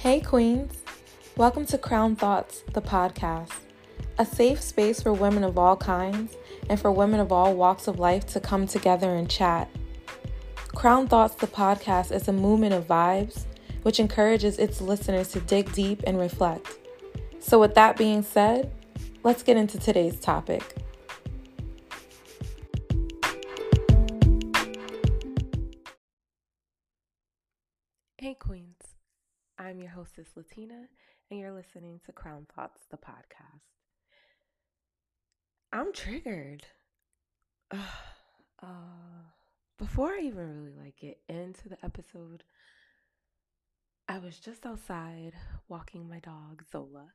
Hey, Queens. Welcome to Crown Thoughts, the podcast, a safe space for women of all kinds and for women of all walks of life to come together and chat. Crown Thoughts, the podcast, is a movement of vibes which encourages its listeners to dig deep and reflect. So, with that being said, let's get into today's topic. I'm your hostess, Latina, and you're listening to Crown Thoughts, the podcast. I'm triggered. Uh, before I even really like get into the episode, I was just outside walking my dog, Zola.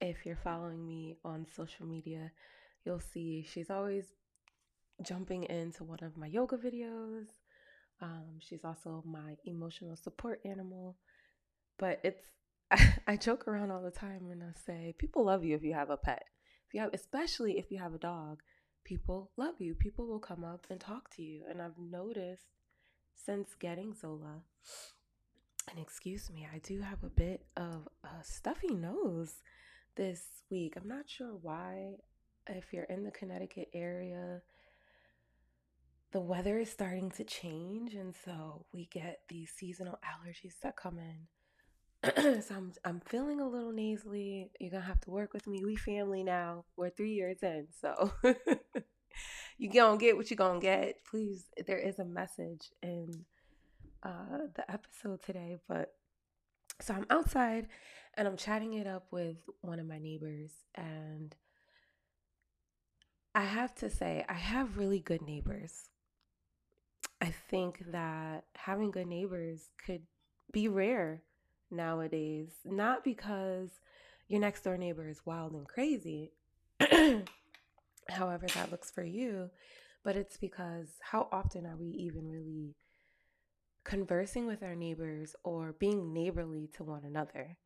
If you're following me on social media, you'll see she's always jumping into one of my yoga videos. Um, she's also my emotional support animal but it's I, joke around all the time when I say people love you if you have a pet. If you have especially if you have a dog, people love you. People will come up and talk to you. And I've noticed since getting Zola, and excuse me, I do have a bit of a stuffy nose this week. I'm not sure why. If you're in the Connecticut area, the weather is starting to change, and so we get these seasonal allergies that come in. so I'm I'm feeling a little nasally. You're gonna have to work with me. We family now. We're three years in, so you gonna get what you gonna get. Please, there is a message in uh, the episode today, but so I'm outside and I'm chatting it up with one of my neighbors, and I have to say I have really good neighbors. I think that having good neighbors could be rare nowadays, not because your next door neighbor is wild and crazy, however that looks for you, but it's because how often are we even really conversing with our neighbors or being neighborly to one another?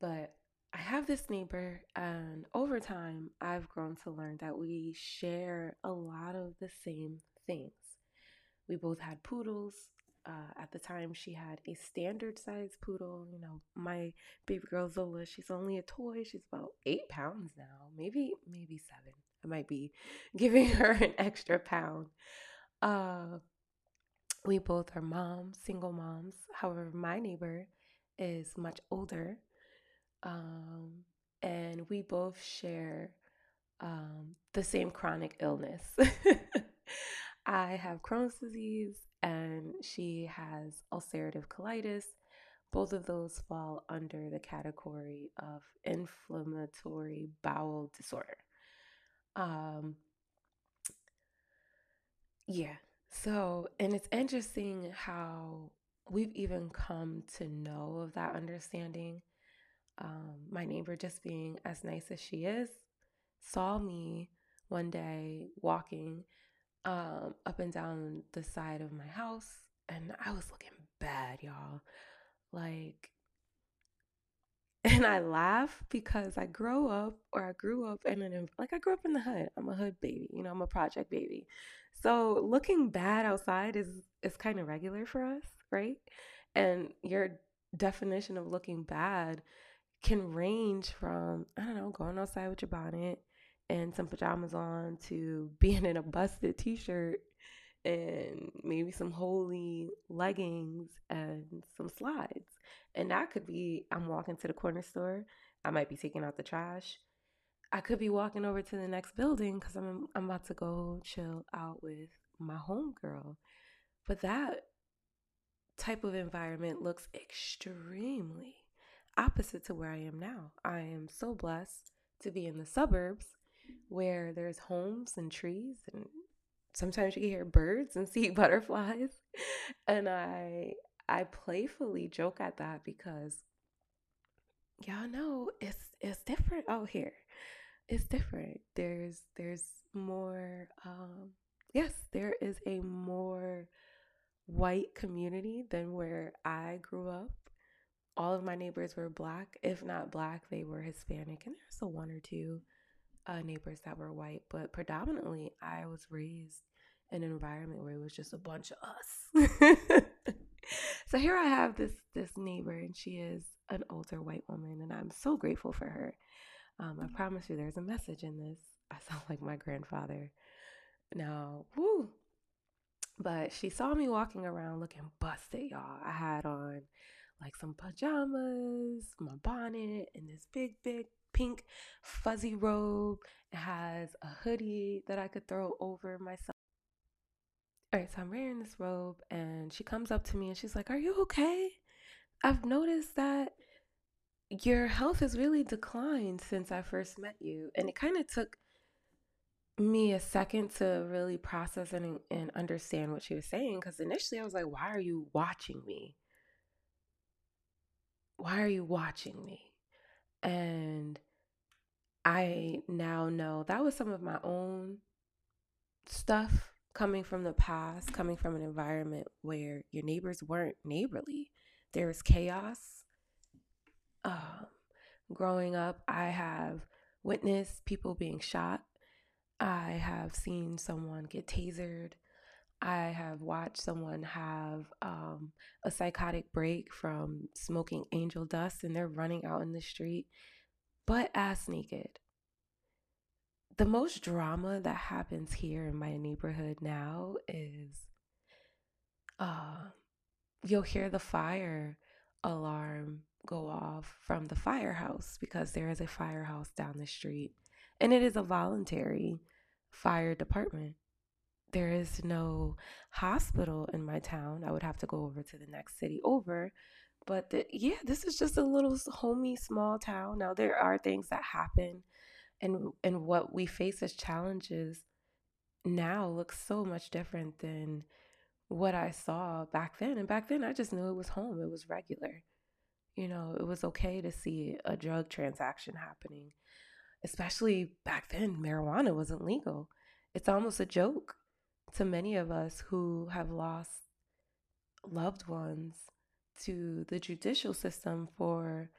But I have this neighbor, and over time, I've grown to learn that we share a lot of the same things. We both had poodles, uh, at the time she had a standard size poodle. You know, my baby girl Zola, she's only a toy. She's about eight pounds now, maybe maybe seven. I might be giving her an extra pound. Uh, we both are moms, single moms. However, my neighbor is much older, um, and we both share um, the same chronic illness. I have Crohn's disease and she has ulcerative colitis. Both of those fall under the category of inflammatory bowel disorder. Um, yeah. So, and it's interesting how we've even come to know of that understanding. Um, my neighbor, just being as nice as she is, saw me one day walking um, up and down the side of my house, and I was looking bad, y'all. Like, and I laugh because I grow up, or I grew up in an like I grew up in the hood. I'm a hood baby, you know. I'm a project baby, so looking bad outside is is kind of regular for us, right? And your definition of looking bad can range from I don't know, going outside with your bonnet and some pajamas on to being in a busted t-shirt and maybe some holey leggings and some slides. And that could be I'm walking to the corner store. I might be taking out the trash. I could be walking over to the next building because I'm I'm about to go chill out with my homegirl. But that type of environment looks extremely opposite to where I am now. I am so blessed to be in the suburbs where there's homes and trees and sometimes you hear birds and see butterflies. And i i playfully joke at that because y'all know it's it's different out here. It's different. There's there's more um yes there is a more white community than where i grew up. All of my neighbors were black. If not black they were hispanic and there's a one or two uh, neighbors that were white, but predominantly I was raised in an environment where it was just a bunch of us. so here I have this this neighbor, and she is an older white woman, and I'm so grateful for her. Um, I promise you, there's a message in this. I sound like my grandfather. Now, woo. But she saw me walking around looking busted, y'all. I had on like some pajamas, my bonnet, and this big, big pink fuzzy robe. It has a hoodie that I could throw over myself. All right, so I'm wearing this robe, and she comes up to me and she's like, Are you okay? I've noticed that your health has really declined since I first met you. And it kind of took me a second to really process and, and understand what she was saying because initially I was like, Why are you watching me? Why are you watching me? And I now know that was some of my own stuff coming from the past, coming from an environment where your neighbors weren't neighborly. There was chaos. Um, growing up, I have witnessed people being shot. I have seen someone get tasered. I have watched someone have um, a psychotic break from smoking angel dust and they're running out in the street, butt ass naked. The most drama that happens here in my neighborhood now is uh, you'll hear the fire alarm go off from the firehouse because there is a firehouse down the street and it is a voluntary fire department there is no hospital in my town. I would have to go over to the next city over. But yeah, this is just a little homey small town. Now there are things that happen and and what we face as challenges now looks so much different than what I saw back then. And back then I just knew it was home. It was regular. You know, it was okay to see a drug transaction happening. Especially back then, marijuana wasn't legal. It's almost a joke to many of us who have lost loved ones to the judicial system for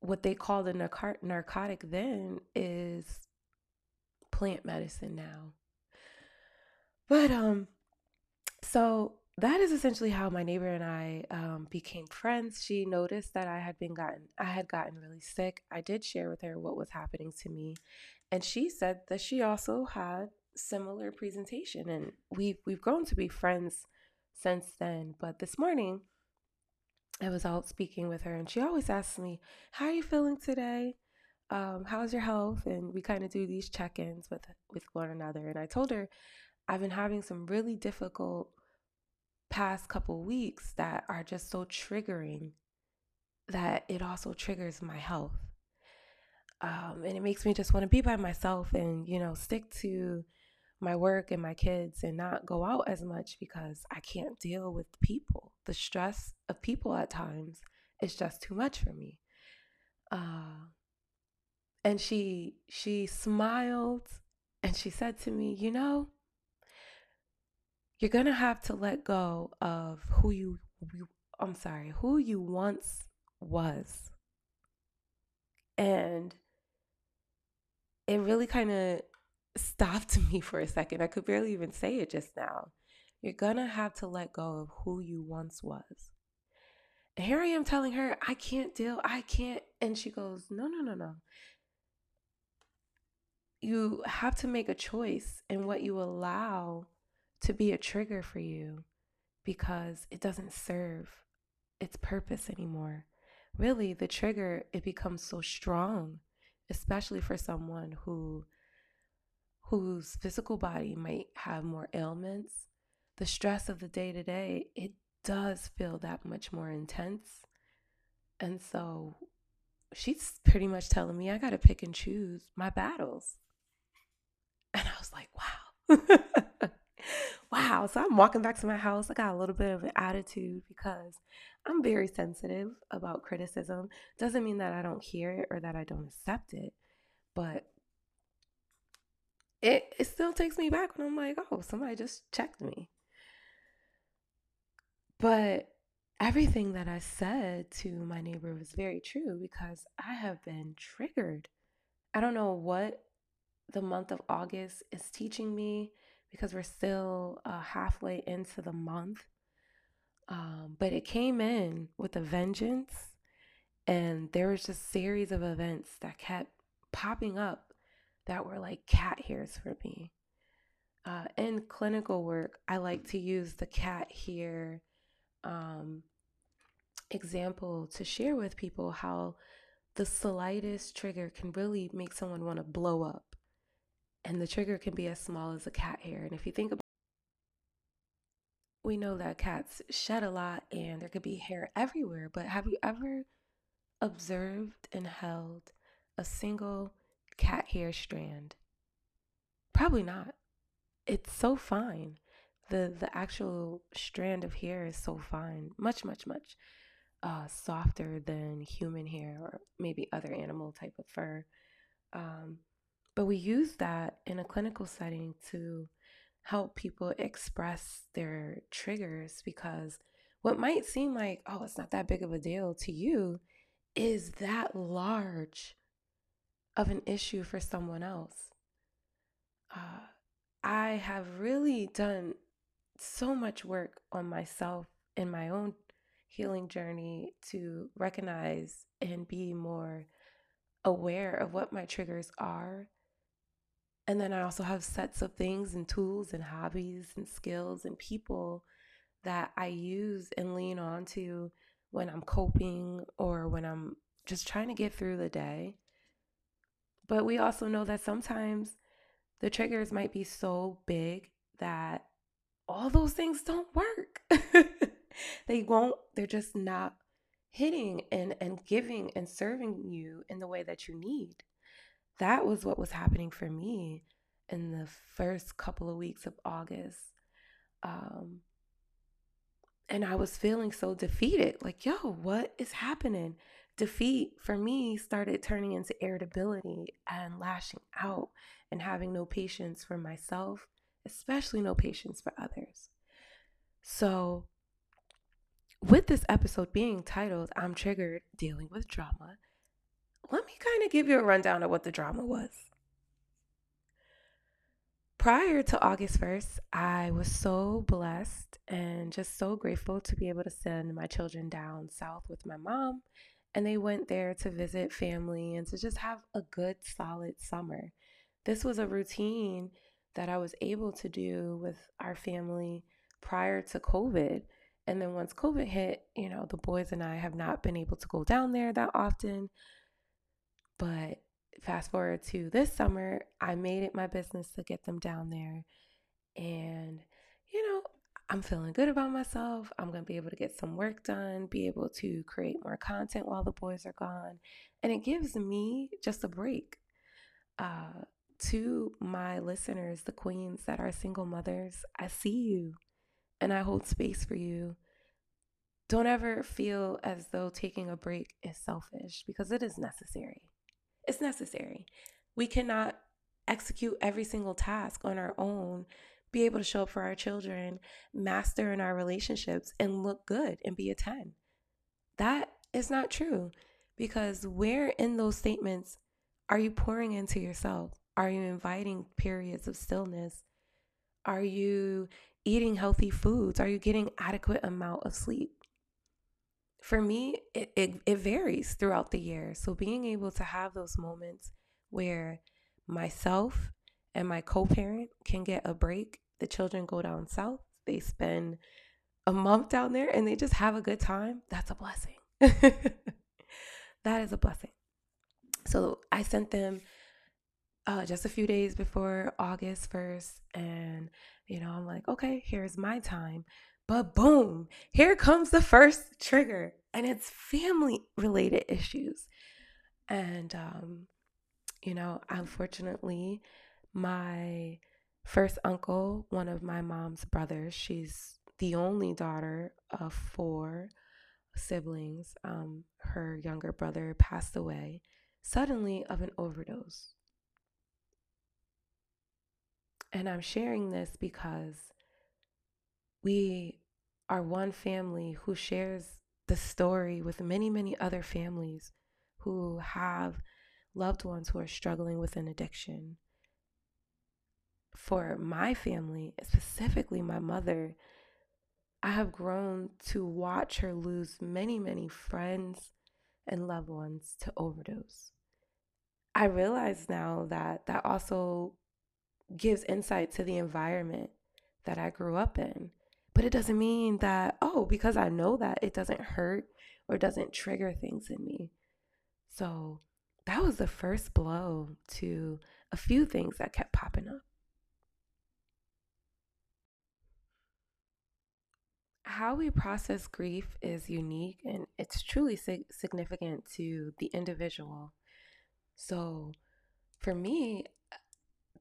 what they called a narcotic then is plant medicine now. But um so that is essentially how my neighbor and I um, became friends. She noticed that I had been gotten I had gotten really sick. I did share with her what was happening to me, and she said that she also had similar presentation and we've we've grown to be friends since then but this morning i was out speaking with her and she always asks me how are you feeling today? Um, how's your health? And we kind of do these check-ins with with one another and i told her i've been having some really difficult past couple weeks that are just so triggering that it also triggers my health. Um, and it makes me just want to be by myself and you know stick to my work and my kids and not go out as much because I can't deal with people. The stress of people at times is just too much for me. Uh, and she she smiled and she said to me, "You know, you're to have to let go of who you, you I'm sorry, who you once was." And it really kind of stopped me for a second. I could barely even say it just now. You're gonna have to let go of who you once was. And here I am telling her, I can't deal, I can't. And she goes, No, no, no, no. You have to make a choice in what you allow to be a trigger for you because it doesn't serve its purpose anymore. Really, the trigger, it becomes so strong, especially for someone who whose physical body might have more ailments, the stress of the day to day, it does feel that much more intense. And so she's pretty much telling me I got to pick and choose my battles. And I was like, wow. wow. So I'm walking back to my house. I got a little bit of an attitude because I'm very sensitive about criticism. Doesn't mean that I don't hear it or that I don't accept it, but it, it still takes me back when I'm like, oh, somebody just checked me. But everything that I said to my neighbor was very true because I have been triggered. I don't know what the month of August is teaching me because we're still uh, halfway into the month. Um, but it came in with a vengeance, and there was just a series of events that kept popping up that were like cat hairs for me. Uh, in clinical work, I like to use the cat hair um, example to share with people how the slightest trigger can really make someone want to blow up. And the trigger can be as small as a cat hair. And if you think about we know that cats shed a lot and there could be hair everywhere, but have you ever observed and held a single cat hair strand? Probably not. It's so fine. The the actual strand of hair is so fine. Much, much, much uh, softer than human hair or maybe other animal type of fur. Um, but we use that in a clinical setting to help people express their triggers because what might seem like, oh, it's not that big of a deal to you is that large of an issue for someone else. Uh, I have really done so much work on myself in my own healing journey to recognize and be more aware of what my triggers are. And then I also have sets of things and tools and hobbies and skills and people that I use and lean on to when I'm coping or when I'm just trying to get through the day. But we also know that sometimes the triggers might be so big that all those things don't work. they won't, they're just not hitting and, and giving and serving you in the way that you need. That was what was happening for me in the first couple of weeks of August. Um, and I was feeling so defeated like, yo, what is happening? Defeat for me started turning into irritability and lashing out and having no patience for myself, especially no patience for others. So, with this episode being titled I'm Triggered Dealing with Drama, let me kind of give you a rundown of what the drama was. Prior to August 1st, I was so blessed and just so grateful to be able to send my children down south with my mom. And they went there to visit family and to just have a good, solid summer. This was a routine that I was able to do with our family prior to COVID. And then once COVID hit, you know, the boys and I have not been able to go down there that often. But fast forward to this summer, I made it my business to get them down there. And, you know, I'm feeling good about myself. I'm going to be able to get some work done, be able to create more content while the boys are gone. And it gives me just a break. Uh, to my listeners, the queens that are single mothers, I see you and I hold space for you. Don't ever feel as though taking a break is selfish because it is necessary. It's necessary. We cannot execute every single task on our own, be able to show up for our children, master in our relationships, and look good and be a 10. That is not true because where in those statements are you pouring into yourself? Are you inviting periods of stillness? Are you eating healthy foods? Are you getting adequate amount of sleep? For me, it, it, it varies throughout the year. So being able to have those moments where myself and my co-parent can get a break. The children go down south. They spend a month down there and they just have a good time. That's a blessing. that is a blessing. So I sent them uh, just a few days before August 1st. And, you know, I'm like, okay, here's my time. But boom, here comes the first trigger, and it's family related issues. And, um, you know, unfortunately, my first uncle, one of my mom's brothers, she's the only daughter of four siblings. Um, her younger brother passed away suddenly of an overdose. And I'm sharing this because we are one family who shares the story with many, many other families who have loved ones who are struggling with an addiction. For my family, specifically my mother, I have grown to watch her lose many, many friends and loved ones to overdose. I realize now that that also gives insight to the environment that I grew up in. But it doesn't mean that, oh, because I know that, it doesn't hurt or doesn't trigger things in me. So that was the first blow to a few things that kept popping up. How we process grief is unique and it's truly sig- significant to the individual. So, for me,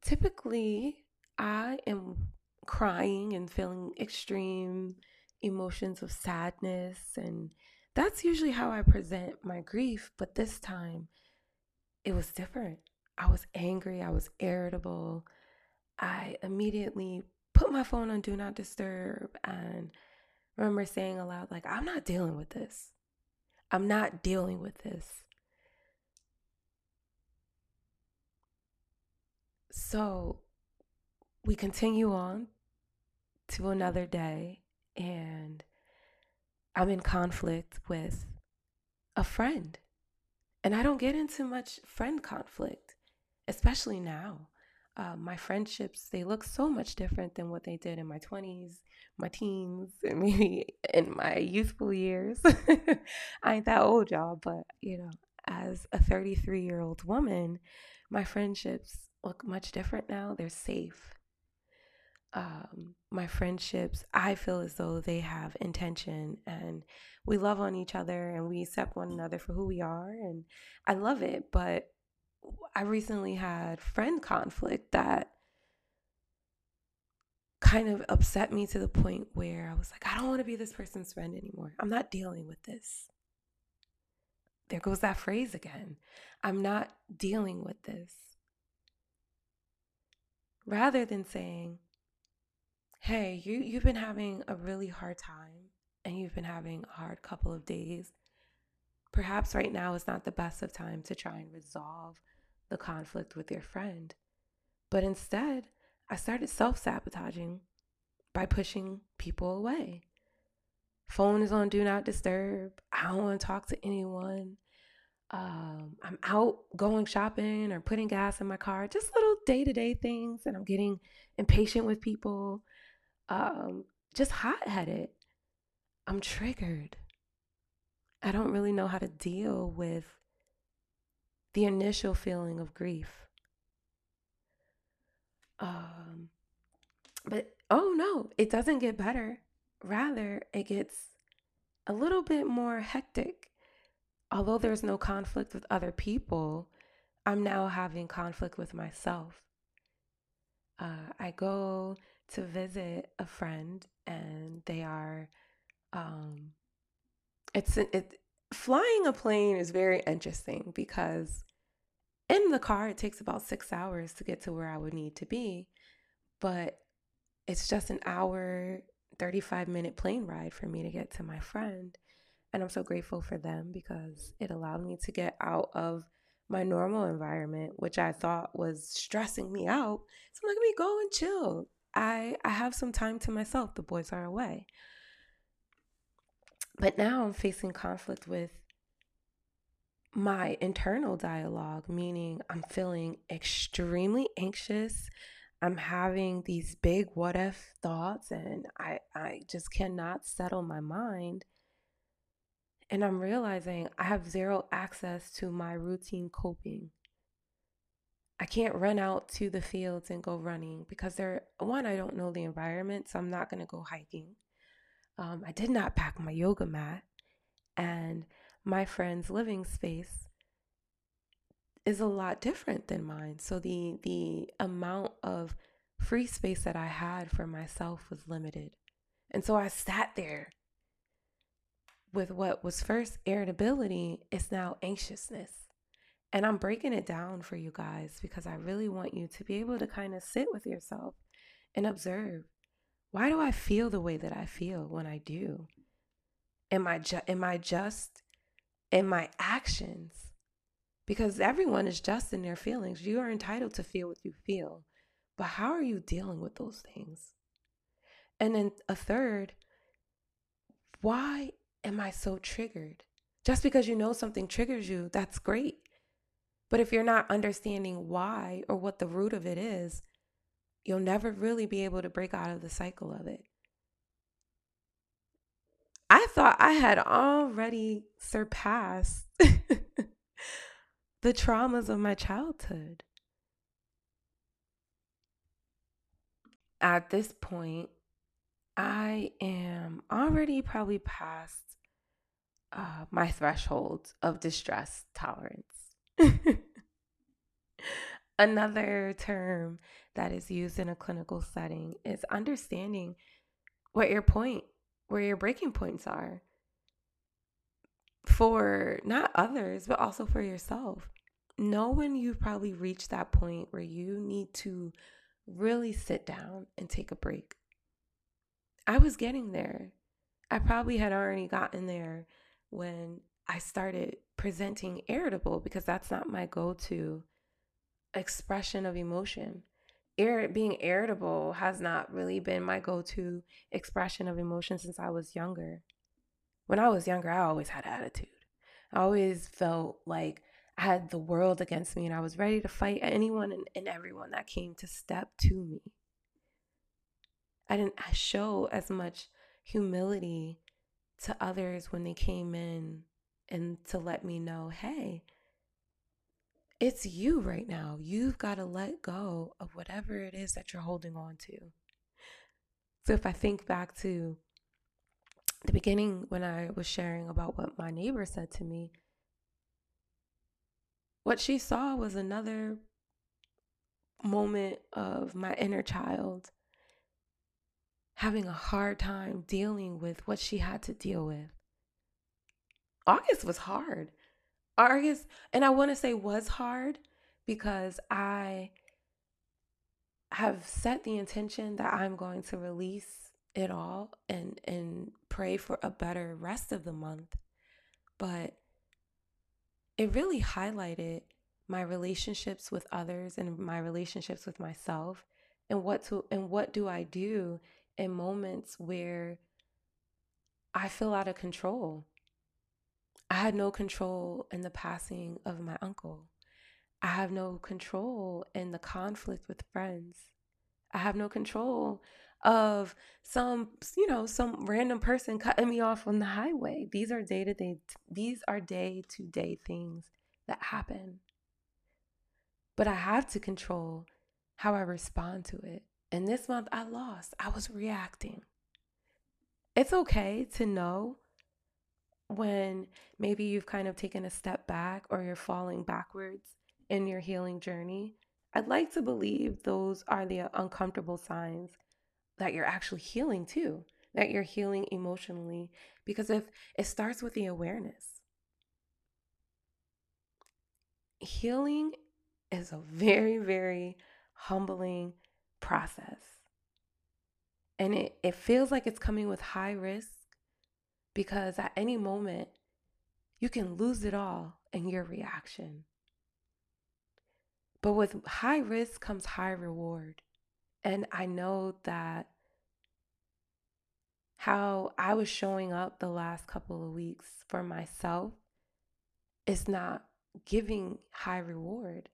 typically I am crying and feeling extreme emotions of sadness. And that's usually how I present my grief. But this time, it was different. I was angry, I was irritable. I immediately put my phone on Do Not Disturb and remember saying aloud, like, I'm not dealing with this. I'm not dealing with this. So we continue on to another day, and I'm in conflict with a friend. And I don't get into much friend conflict, especially now. Uh, my friendships, they look so much different than what they did in my 20s, my teens, and maybe in my youthful years. I ain't that old, y'all, but you know, as a 33 year old woman, my friendships look much different now. They're safe, um, my friendships, I feel as though they have intention and we love on each other and we accept one another for who we are. And I love it. But I recently had friend conflict that kind of upset me to the point where I was like, I don't want to be this person's friend anymore. I'm not dealing with this. There goes that phrase again. I'm not dealing with this. Rather than saying, hey, you, you've been having a really hard time and you've been having a hard couple of days. Perhaps right now is not the best of time to try and resolve the conflict with your friend. But instead, I started self sabotaging by pushing people away. Phone is on do not disturb. I don't want to talk to anyone. Um, I'm out going shopping or putting gas in my car, just little day to day things, and I'm getting impatient with people um, just hot headed. I'm triggered. I don't really know how to deal with the initial feeling of grief. Um, but oh no, it doesn't get better. Rather, it gets a little bit more hectic. Although there's no conflict with other people, I'm now having conflict with myself. Uh, I go to visit a friend and they are um it's it flying a plane is very interesting because in the car it takes about 6 hours to get to where I would need to be but it's just an hour 35 minute plane ride for me to get to my friend and I'm so grateful for them because it allowed me to get out of my normal environment, which I thought was stressing me out. So I'm like, let me go and chill. I I have some time to myself. The boys are away. But now I'm facing conflict with my internal dialogue, meaning I'm feeling extremely anxious. I'm having these big what if thoughts and I, I just cannot settle my mind. And I'm realizing I have zero access to my routine coping. I can't run out to the fields and go running because there one I don't know the environment, so I'm not going to go hiking. Um, I did not pack my yoga mat, and my friend's living space is a lot different than mine. So the the amount of free space that I had for myself was limited, and so I sat there with what was first irritability is now anxiousness. And I'm breaking it down for you guys because I really want you to be able to kind of sit with yourself and observe why do I feel the way that I feel when I do? Am I ju- am I just in my actions? Because everyone is just in their feelings. You are entitled to feel what you feel. But how are you dealing with those things? And then a third, why am I so triggered? Just because you know something triggers you, that's great. But if you're not understanding why or what the root of it is, you'll never really be able to break out of the cycle of it. I thought I had already surpassed the traumas of my childhood. At this point, I am already probably past uh, my threshold of distress tolerance. Another term that is used in a clinical setting is understanding what your point, where your breaking points are for not others, but also for yourself. Know when you've probably reached that point where you need to really sit down and take a break. I was getting there. I probably had already gotten there when I started presenting irritable because that's not my go to expression of emotion. Being irritable has not really been my go to expression of emotion since I was younger. When I was younger, I always had attitude. I always felt like I had the world against me and I was ready to fight anyone and, and everyone that came to step to me. I didn't show as much humility to others when they came in and to let me know, hey, it's you right now. You've got to let go of whatever it is that you're holding on to. So if I think back to the beginning when I was sharing about what my neighbor said to me, what she saw was another moment of my inner child having a hard time dealing with what she had to deal with. August was hard. August, and I want to say was hard because I have set the intention that I'm going to release it all and and pray for a better rest of the month. But it really highlighted my relationships with others and my relationships with myself and what to and what do I do in moments where I feel out of control I had no control in the passing of my uncle. I have no control in the conflict with friends. I have no control of some, you know, some random person cutting me off on the highway. These are day to day these are day to day things that happen. But I have to control how I respond to it. And this month I lost. I was reacting. It's okay to know when maybe you've kind of taken a step back or you're falling backwards in your healing journey, I'd like to believe those are the uncomfortable signs that you're actually healing too, that you're healing emotionally. Because if it starts with the awareness, healing is a very, very humbling process. And it, it feels like it's coming with high risk because at any moment, you can lose it all in your reaction. But with high risk comes high reward. And I know that how I was showing up the last couple of weeks for myself is not giving high reward.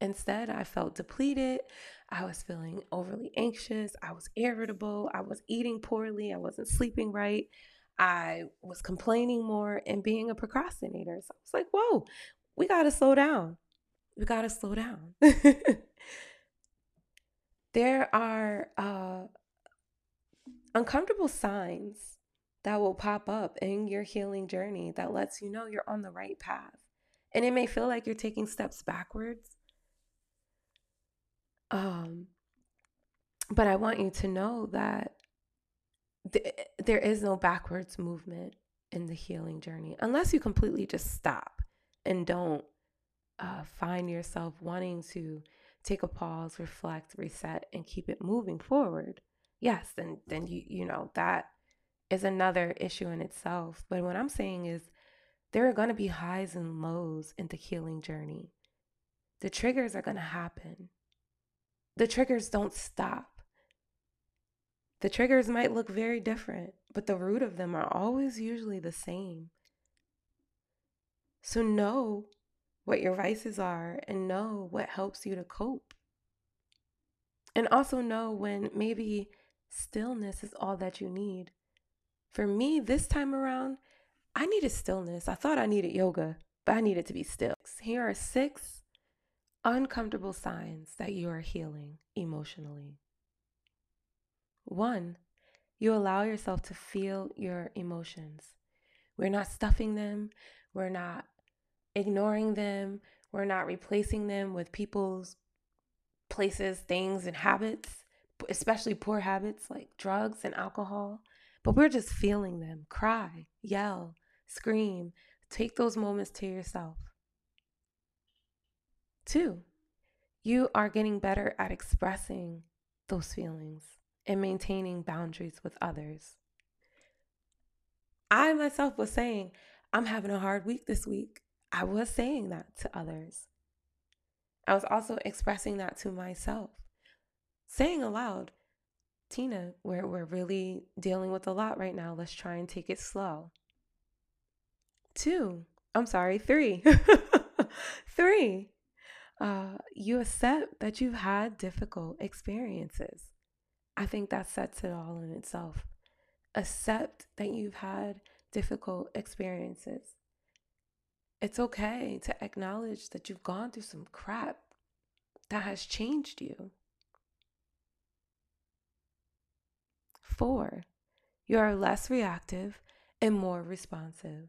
Instead, I felt depleted. I was feeling overly anxious. I was irritable. I was eating poorly. I wasn't sleeping right. I was complaining more and being a procrastinator. So I was like, whoa, we got to slow down. We got to slow down. there are uh, uncomfortable signs that will pop up in your healing journey that lets you know you're on the right path. And it may feel like you're taking steps backwards. Um, but I want you to know that th- there is no backwards movement in the healing journey unless you completely just stop and don't uh, find yourself wanting to take a pause, reflect, reset, and keep it moving forward. Yes, then then you you know that is another issue in itself. But what I'm saying is there are going to be highs and lows in the healing journey. The triggers are going to happen. The triggers don't stop. The triggers might look very different, but the root of them are always usually the same. So know what your vices are and know what helps you to cope. And also know when maybe stillness is all that you need. For me, this time around, I needed stillness. I thought I needed yoga, but I needed to be still. Here are six uncomfortable signs that you are healing emotionally. One, you allow yourself to feel your emotions. We're not stuffing them, we're not ignoring them, we're not replacing them with people's places, things, and habits, especially poor habits like drugs and alcohol. But we're just feeling them. Cry, yell, scream. Take those moments to yourself. Two, you are getting better at expressing those feelings and maintaining boundaries with others. I myself was saying, I'm having a hard week this week. I was saying that to others. I was also expressing that to myself, saying aloud, Tina, we're, we're really dealing with a lot right now. Let's try and take it slow. Two, I'm sorry, three. three, uh, you accept that you've had difficult experiences. I think that sets it all in itself. Accept that you've had difficult experiences. It's okay to acknowledge that you've gone through some crap that has changed you. Four, you are less reactive and more responsive.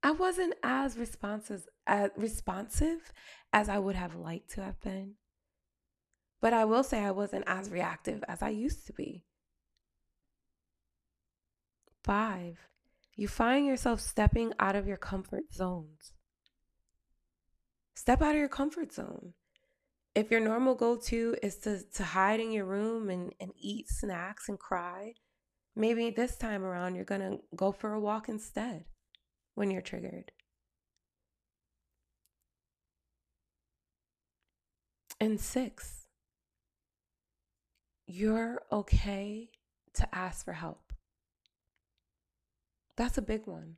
I wasn't as responsive as responsive as I would have liked to have been. But I will say I wasn't as reactive as I used to be. Five, you find yourself stepping out of your comfort zones. Step out of your comfort zone. If your normal go to is to, to hide in your room and, and eat snacks and cry, maybe this time around you're going to go for a walk instead when you're triggered. And six, you're okay to ask for help. That's a big one.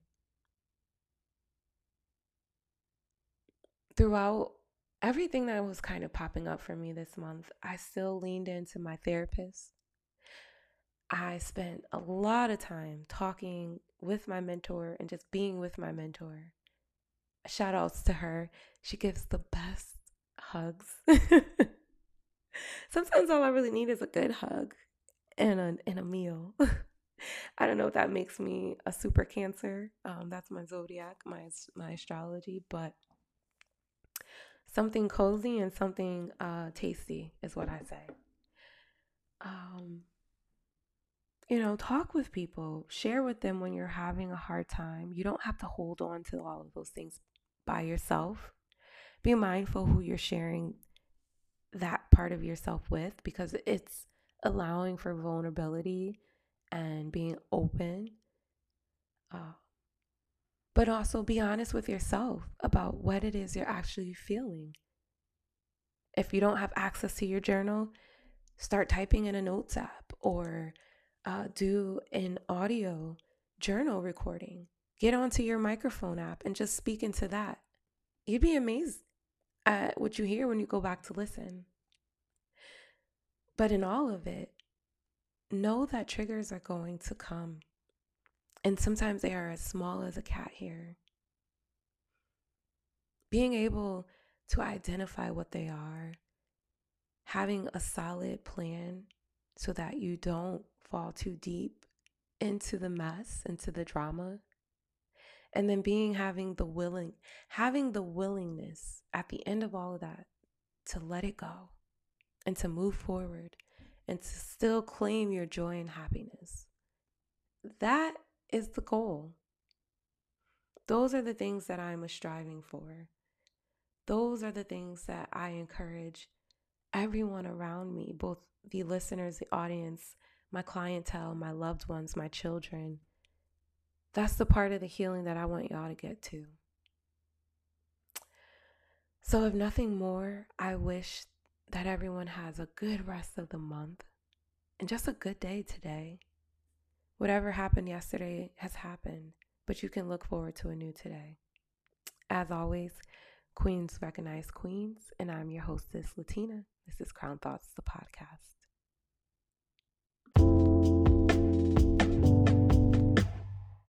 Throughout everything that was kind of popping up for me this month, I still leaned into my therapist. I spent a lot of time talking with my mentor and just being with my mentor. Shout outs to her. She gives the best hugs. Sometimes all I really need is a good hug and a and a meal. I don't know if that makes me a super cancer. Um, that's my zodiac, my my astrology, but something cozy and something uh, tasty is what I say. Um, you know, talk with people, share with them when you're having a hard time. You don't have to hold on to all of those things by yourself. Be mindful who you're sharing that part of yourself with because it's allowing for vulnerability and being open. Uh, but also be honest with yourself about what it is you're actually feeling. If you don't have access to your journal, start typing in a notes app or uh, do an audio journal recording. Get onto your microphone app and just speak into that. You'd be amazed at what you hear when you go back to listen. But in all of it, know that triggers are going to come. And sometimes they are as small as a cat hair. Being able to identify what they are, having a solid plan so that you don't fall too deep into the mess, into the drama, and then being having the willing having the willingness at the end of all of that to let it go and to move forward and to still claim your joy and happiness. That is the goal. Those are the things that i'm striving for. Those are the things that i encourage everyone around me both the listeners the audience my clientele my loved ones my children that's the part of the healing that I want y'all to get to. So, if nothing more, I wish that everyone has a good rest of the month. and just a good day today. Whatever happened yesterday has happened, but you can look forward to a new today. As always, Queens recognize queens, and I'm your hostess, Latina. This is Crown Thoughts, the podcast.